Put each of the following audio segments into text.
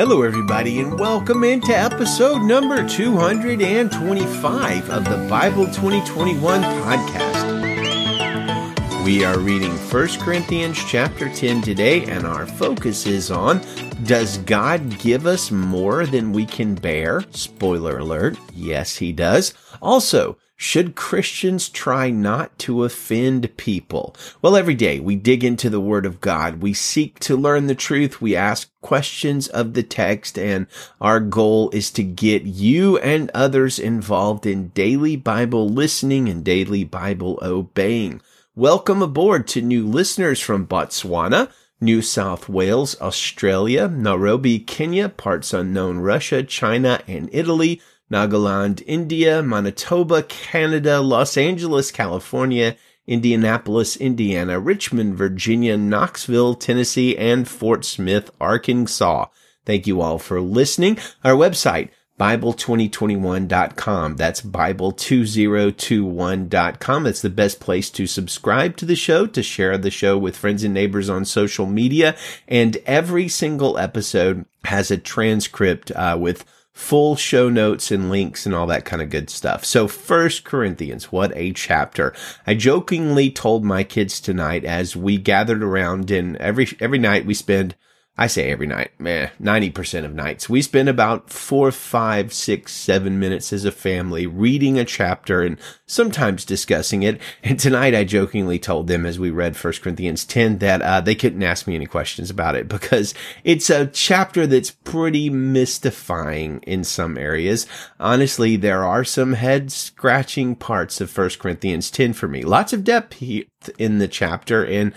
Hello, everybody, and welcome into episode number 225 of the Bible 2021 podcast. We are reading 1 Corinthians chapter 10 today, and our focus is on Does God give us more than we can bear? Spoiler alert, yes, He does. Also, should Christians try not to offend people? Well, every day we dig into the Word of God. We seek to learn the truth. We ask questions of the text and our goal is to get you and others involved in daily Bible listening and daily Bible obeying. Welcome aboard to new listeners from Botswana, New South Wales, Australia, Nairobi, Kenya, parts unknown Russia, China, and Italy, Nagaland, India, Manitoba, Canada, Los Angeles, California, Indianapolis, Indiana, Richmond, Virginia, Knoxville, Tennessee, and Fort Smith, Arkansas. Thank you all for listening. Our website, Bible2021.com. That's Bible2021.com. That's the best place to subscribe to the show, to share the show with friends and neighbors on social media. And every single episode has a transcript uh, with full show notes and links and all that kind of good stuff. So first Corinthians, what a chapter. I jokingly told my kids tonight as we gathered around and every, every night we spend I say every night, meh, 90% of nights. We spend about four, five, six, seven minutes as a family reading a chapter and sometimes discussing it. And tonight I jokingly told them as we read 1 Corinthians 10 that uh, they couldn't ask me any questions about it because it's a chapter that's pretty mystifying in some areas. Honestly, there are some head scratching parts of 1 Corinthians 10 for me. Lots of depth in the chapter and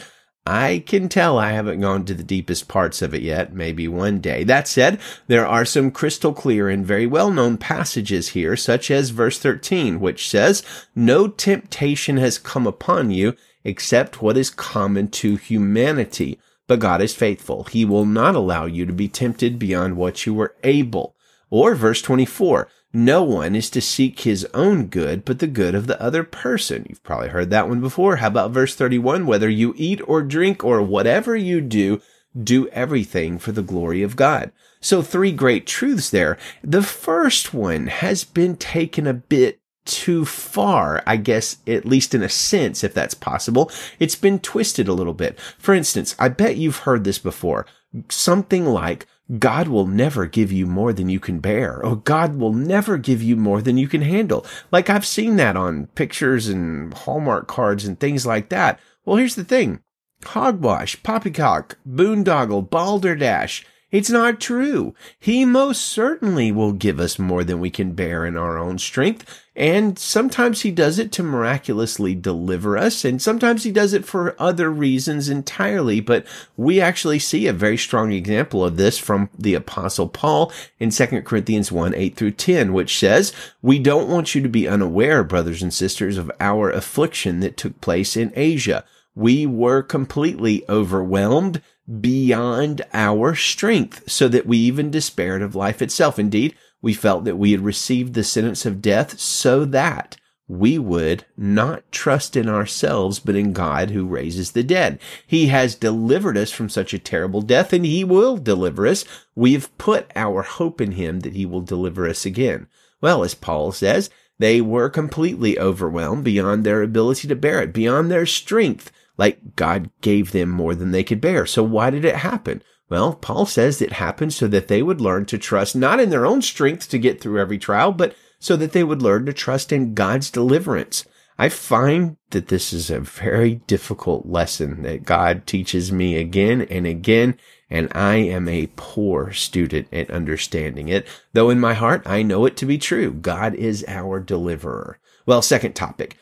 I can tell I haven't gone to the deepest parts of it yet, maybe one day. That said, there are some crystal clear and very well known passages here, such as verse 13, which says, No temptation has come upon you except what is common to humanity. But God is faithful. He will not allow you to be tempted beyond what you are able. Or verse 24, no one is to seek his own good, but the good of the other person. You've probably heard that one before. How about verse 31? Whether you eat or drink or whatever you do, do everything for the glory of God. So three great truths there. The first one has been taken a bit too far, I guess, at least in a sense, if that's possible. It's been twisted a little bit. For instance, I bet you've heard this before. Something like, God will never give you more than you can bear. Oh, God will never give you more than you can handle. Like I've seen that on pictures and Hallmark cards and things like that. Well, here's the thing. Hogwash, poppycock, boondoggle, balderdash. It's not true. He most certainly will give us more than we can bear in our own strength. And sometimes he does it to miraculously deliver us. And sometimes he does it for other reasons entirely. But we actually see a very strong example of this from the apostle Paul in 2 Corinthians 1, 8 through 10, which says, we don't want you to be unaware, brothers and sisters, of our affliction that took place in Asia. We were completely overwhelmed beyond our strength, so that we even despaired of life itself. Indeed, we felt that we had received the sentence of death so that we would not trust in ourselves, but in God who raises the dead. He has delivered us from such a terrible death and he will deliver us. We've put our hope in him that he will deliver us again. Well, as Paul says, they were completely overwhelmed beyond their ability to bear it, beyond their strength. Like God gave them more than they could bear. So why did it happen? Well, Paul says it happened so that they would learn to trust not in their own strength to get through every trial, but so that they would learn to trust in God's deliverance. I find that this is a very difficult lesson that God teaches me again and again, and I am a poor student at understanding it, though in my heart I know it to be true. God is our deliverer. Well, second topic.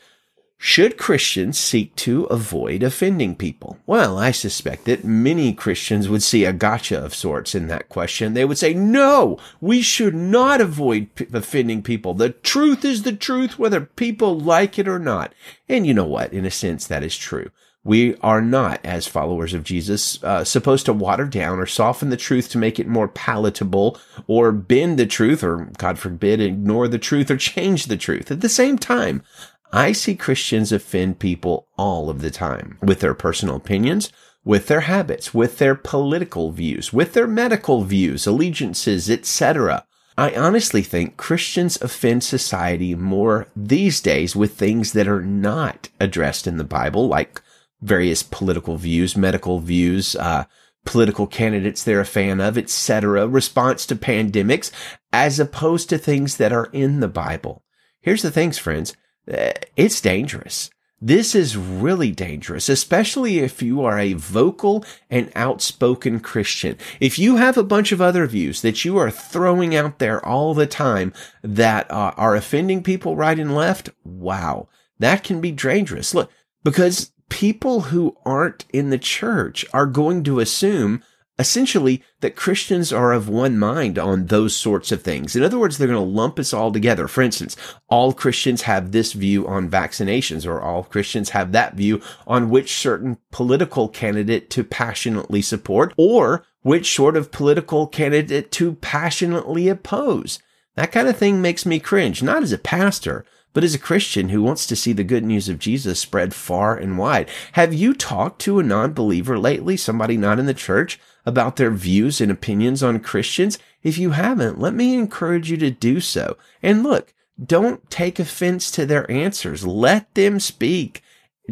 Should Christians seek to avoid offending people? Well, I suspect that many Christians would see a gotcha of sorts in that question. They would say, no, we should not avoid p- offending people. The truth is the truth, whether people like it or not. And you know what? In a sense, that is true. We are not, as followers of Jesus, uh, supposed to water down or soften the truth to make it more palatable or bend the truth or, God forbid, ignore the truth or change the truth. At the same time, I see Christians offend people all of the time with their personal opinions, with their habits, with their political views, with their medical views, allegiances, etc. I honestly think Christians offend society more these days with things that are not addressed in the Bible, like various political views, medical views, uh, political candidates they're a fan of, etc., response to pandemics, as opposed to things that are in the Bible. Here's the things, friends. Uh, it's dangerous. This is really dangerous, especially if you are a vocal and outspoken Christian. If you have a bunch of other views that you are throwing out there all the time that uh, are offending people right and left, wow, that can be dangerous. Look, because people who aren't in the church are going to assume essentially that Christians are of one mind on those sorts of things. In other words, they're going to lump us all together. For instance, all Christians have this view on vaccinations or all Christians have that view on which certain political candidate to passionately support or which sort of political candidate to passionately oppose. That kind of thing makes me cringe, not as a pastor, but as a Christian who wants to see the good news of Jesus spread far and wide. Have you talked to a non-believer lately, somebody not in the church, about their views and opinions on Christians? If you haven't, let me encourage you to do so. And look, don't take offense to their answers. Let them speak.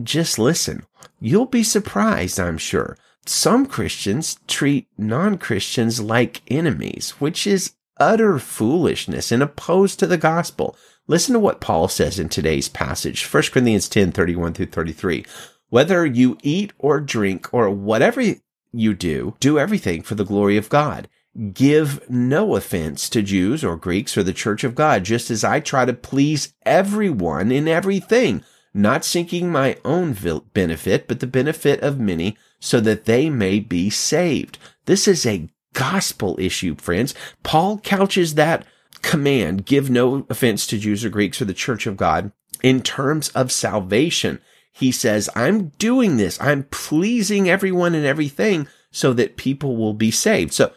Just listen. You'll be surprised, I'm sure. Some Christians treat non-Christians like enemies, which is utter foolishness and opposed to the gospel. Listen to what Paul says in today's passage, 1 Corinthians 10, 31 through 33. Whether you eat or drink or whatever you do, do everything for the glory of God. Give no offense to Jews or Greeks or the church of God, just as I try to please everyone in everything, not seeking my own benefit, but the benefit of many so that they may be saved. This is a gospel issue, friends. Paul couches that command, give no offense to Jews or Greeks or the church of God in terms of salvation he says, I'm doing this. I'm pleasing everyone and everything so that people will be saved. So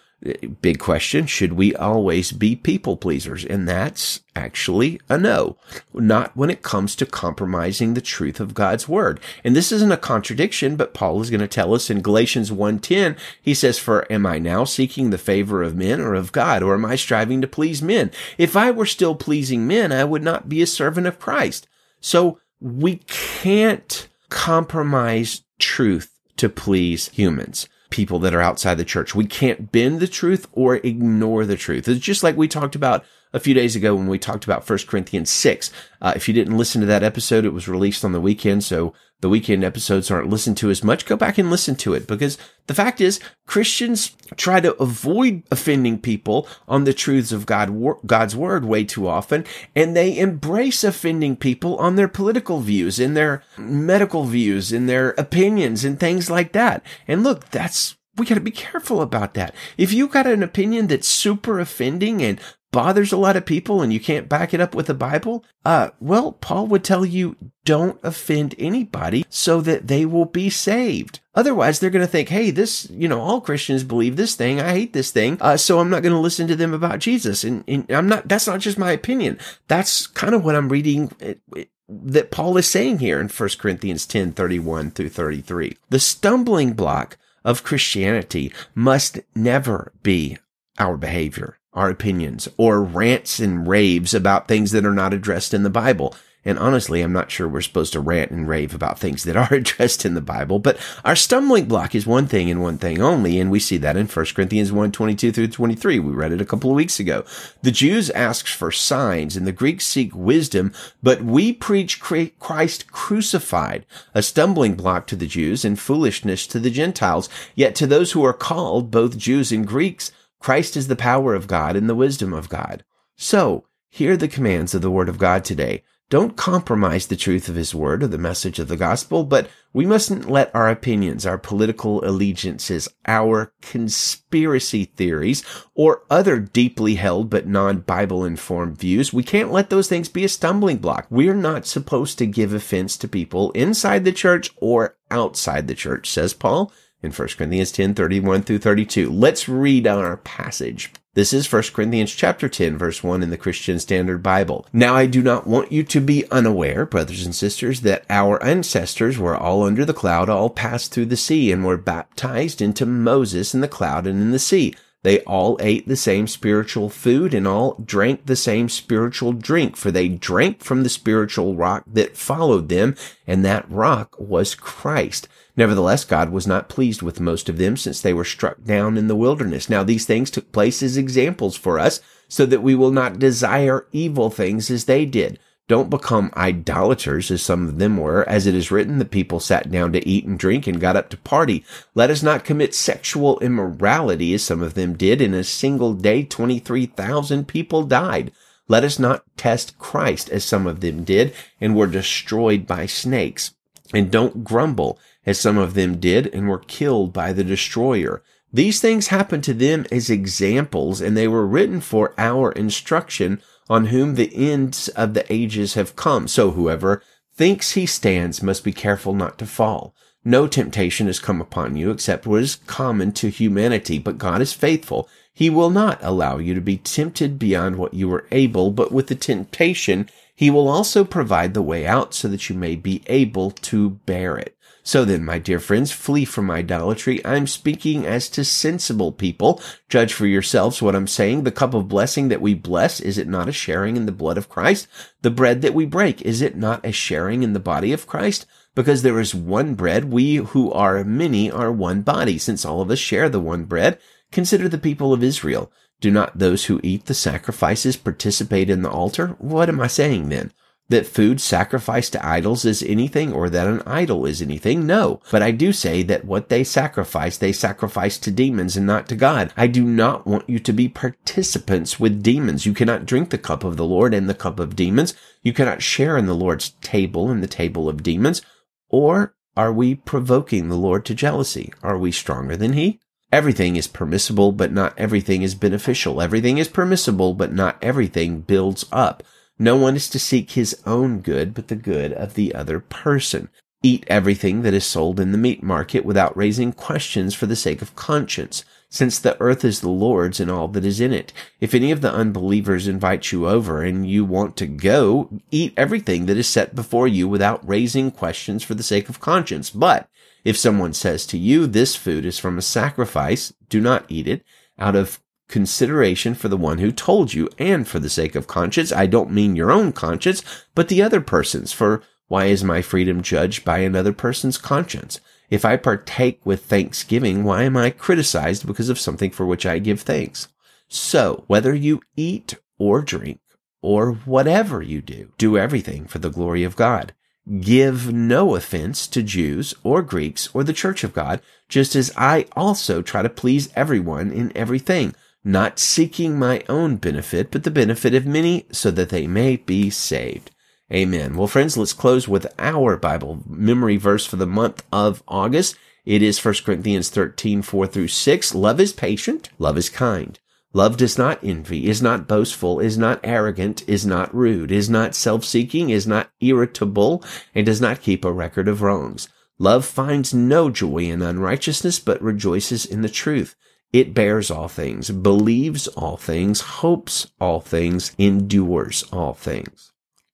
big question. Should we always be people pleasers? And that's actually a no. Not when it comes to compromising the truth of God's word. And this isn't a contradiction, but Paul is going to tell us in Galatians 1.10, he says, for am I now seeking the favor of men or of God? Or am I striving to please men? If I were still pleasing men, I would not be a servant of Christ. So we can't compromise truth to please humans, people that are outside the church. We can't bend the truth or ignore the truth. It's just like we talked about a few days ago when we talked about 1 Corinthians 6. Uh, if you didn't listen to that episode, it was released on the weekend. So the weekend episodes aren't listened to as much. Go back and listen to it because the fact is Christians try to avoid offending people on the truths of God, God's word way too often. And they embrace offending people on their political views, in their medical views, in their opinions and things like that. And look, that's we got to be careful about that. If you got an opinion that's super offending and bothers a lot of people and you can't back it up with the Bible, uh, well, Paul would tell you don't offend anybody so that they will be saved. Otherwise, they're going to think, hey, this, you know, all Christians believe this thing. I hate this thing. Uh, so I'm not going to listen to them about Jesus. And, and, I'm not, that's not just my opinion. That's kind of what I'm reading it, it, that Paul is saying here in 1 Corinthians 10, 31 through 33. The stumbling block of Christianity must never be our behavior our opinions or rants and raves about things that are not addressed in the Bible. And honestly, I'm not sure we're supposed to rant and rave about things that are addressed in the Bible, but our stumbling block is one thing and one thing only. And we see that in 1 Corinthians 1, 22 through 23. We read it a couple of weeks ago. The Jews ask for signs and the Greeks seek wisdom, but we preach Christ crucified, a stumbling block to the Jews and foolishness to the Gentiles. Yet to those who are called, both Jews and Greeks, Christ is the power of God and the wisdom of God. So, hear the commands of the Word of God today. Don't compromise the truth of His Word or the message of the gospel, but we mustn't let our opinions, our political allegiances, our conspiracy theories, or other deeply held but non-Bible informed views, we can't let those things be a stumbling block. We're not supposed to give offense to people inside the church or outside the church, says Paul in 1 Corinthians 10, 31 through 32. Let's read our passage. This is 1 Corinthians chapter 10 verse 1 in the Christian Standard Bible. Now I do not want you to be unaware, brothers and sisters, that our ancestors were all under the cloud, all passed through the sea and were baptized into Moses in the cloud and in the sea. They all ate the same spiritual food and all drank the same spiritual drink, for they drank from the spiritual rock that followed them, and that rock was Christ. Nevertheless, God was not pleased with most of them since they were struck down in the wilderness. Now these things took place as examples for us so that we will not desire evil things as they did. Don't become idolaters as some of them were. As it is written, the people sat down to eat and drink and got up to party. Let us not commit sexual immorality as some of them did. In a single day, 23,000 people died. Let us not test Christ as some of them did and were destroyed by snakes. And don't grumble as some of them did and were killed by the destroyer. These things happened to them as examples and they were written for our instruction on whom the ends of the ages have come. So whoever thinks he stands must be careful not to fall. No temptation has come upon you except what is common to humanity, but God is faithful. He will not allow you to be tempted beyond what you are able, but with the temptation, he will also provide the way out so that you may be able to bear it. So then, my dear friends, flee from idolatry. I'm speaking as to sensible people. Judge for yourselves what I'm saying. The cup of blessing that we bless, is it not a sharing in the blood of Christ? The bread that we break, is it not a sharing in the body of Christ? Because there is one bread, we who are many are one body. Since all of us share the one bread, consider the people of Israel. Do not those who eat the sacrifices participate in the altar? What am I saying then? That food sacrificed to idols is anything or that an idol is anything. No. But I do say that what they sacrifice, they sacrifice to demons and not to God. I do not want you to be participants with demons. You cannot drink the cup of the Lord and the cup of demons. You cannot share in the Lord's table and the table of demons. Or are we provoking the Lord to jealousy? Are we stronger than he? Everything is permissible, but not everything is beneficial. Everything is permissible, but not everything builds up. No one is to seek his own good, but the good of the other person. Eat everything that is sold in the meat market without raising questions for the sake of conscience, since the earth is the Lord's and all that is in it. If any of the unbelievers invite you over and you want to go, eat everything that is set before you without raising questions for the sake of conscience. But if someone says to you, this food is from a sacrifice, do not eat it out of consideration for the one who told you and for the sake of conscience. I don't mean your own conscience, but the other person's. For why is my freedom judged by another person's conscience? If I partake with thanksgiving, why am I criticized because of something for which I give thanks? So, whether you eat or drink or whatever you do, do everything for the glory of God. Give no offense to Jews or Greeks or the church of God, just as I also try to please everyone in everything not seeking my own benefit, but the benefit of many so that they may be saved. Amen. Well, friends, let's close with our Bible memory verse for the month of August. It is 1 Corinthians 13, 4 through 6. Love is patient. Love is kind. Love does not envy, is not boastful, is not arrogant, is not rude, is not self-seeking, is not irritable, and does not keep a record of wrongs. Love finds no joy in unrighteousness, but rejoices in the truth. It bears all things, believes all things, hopes all things, endures all things.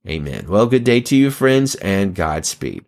Amen. Well, good day to you, friends, and Godspeed.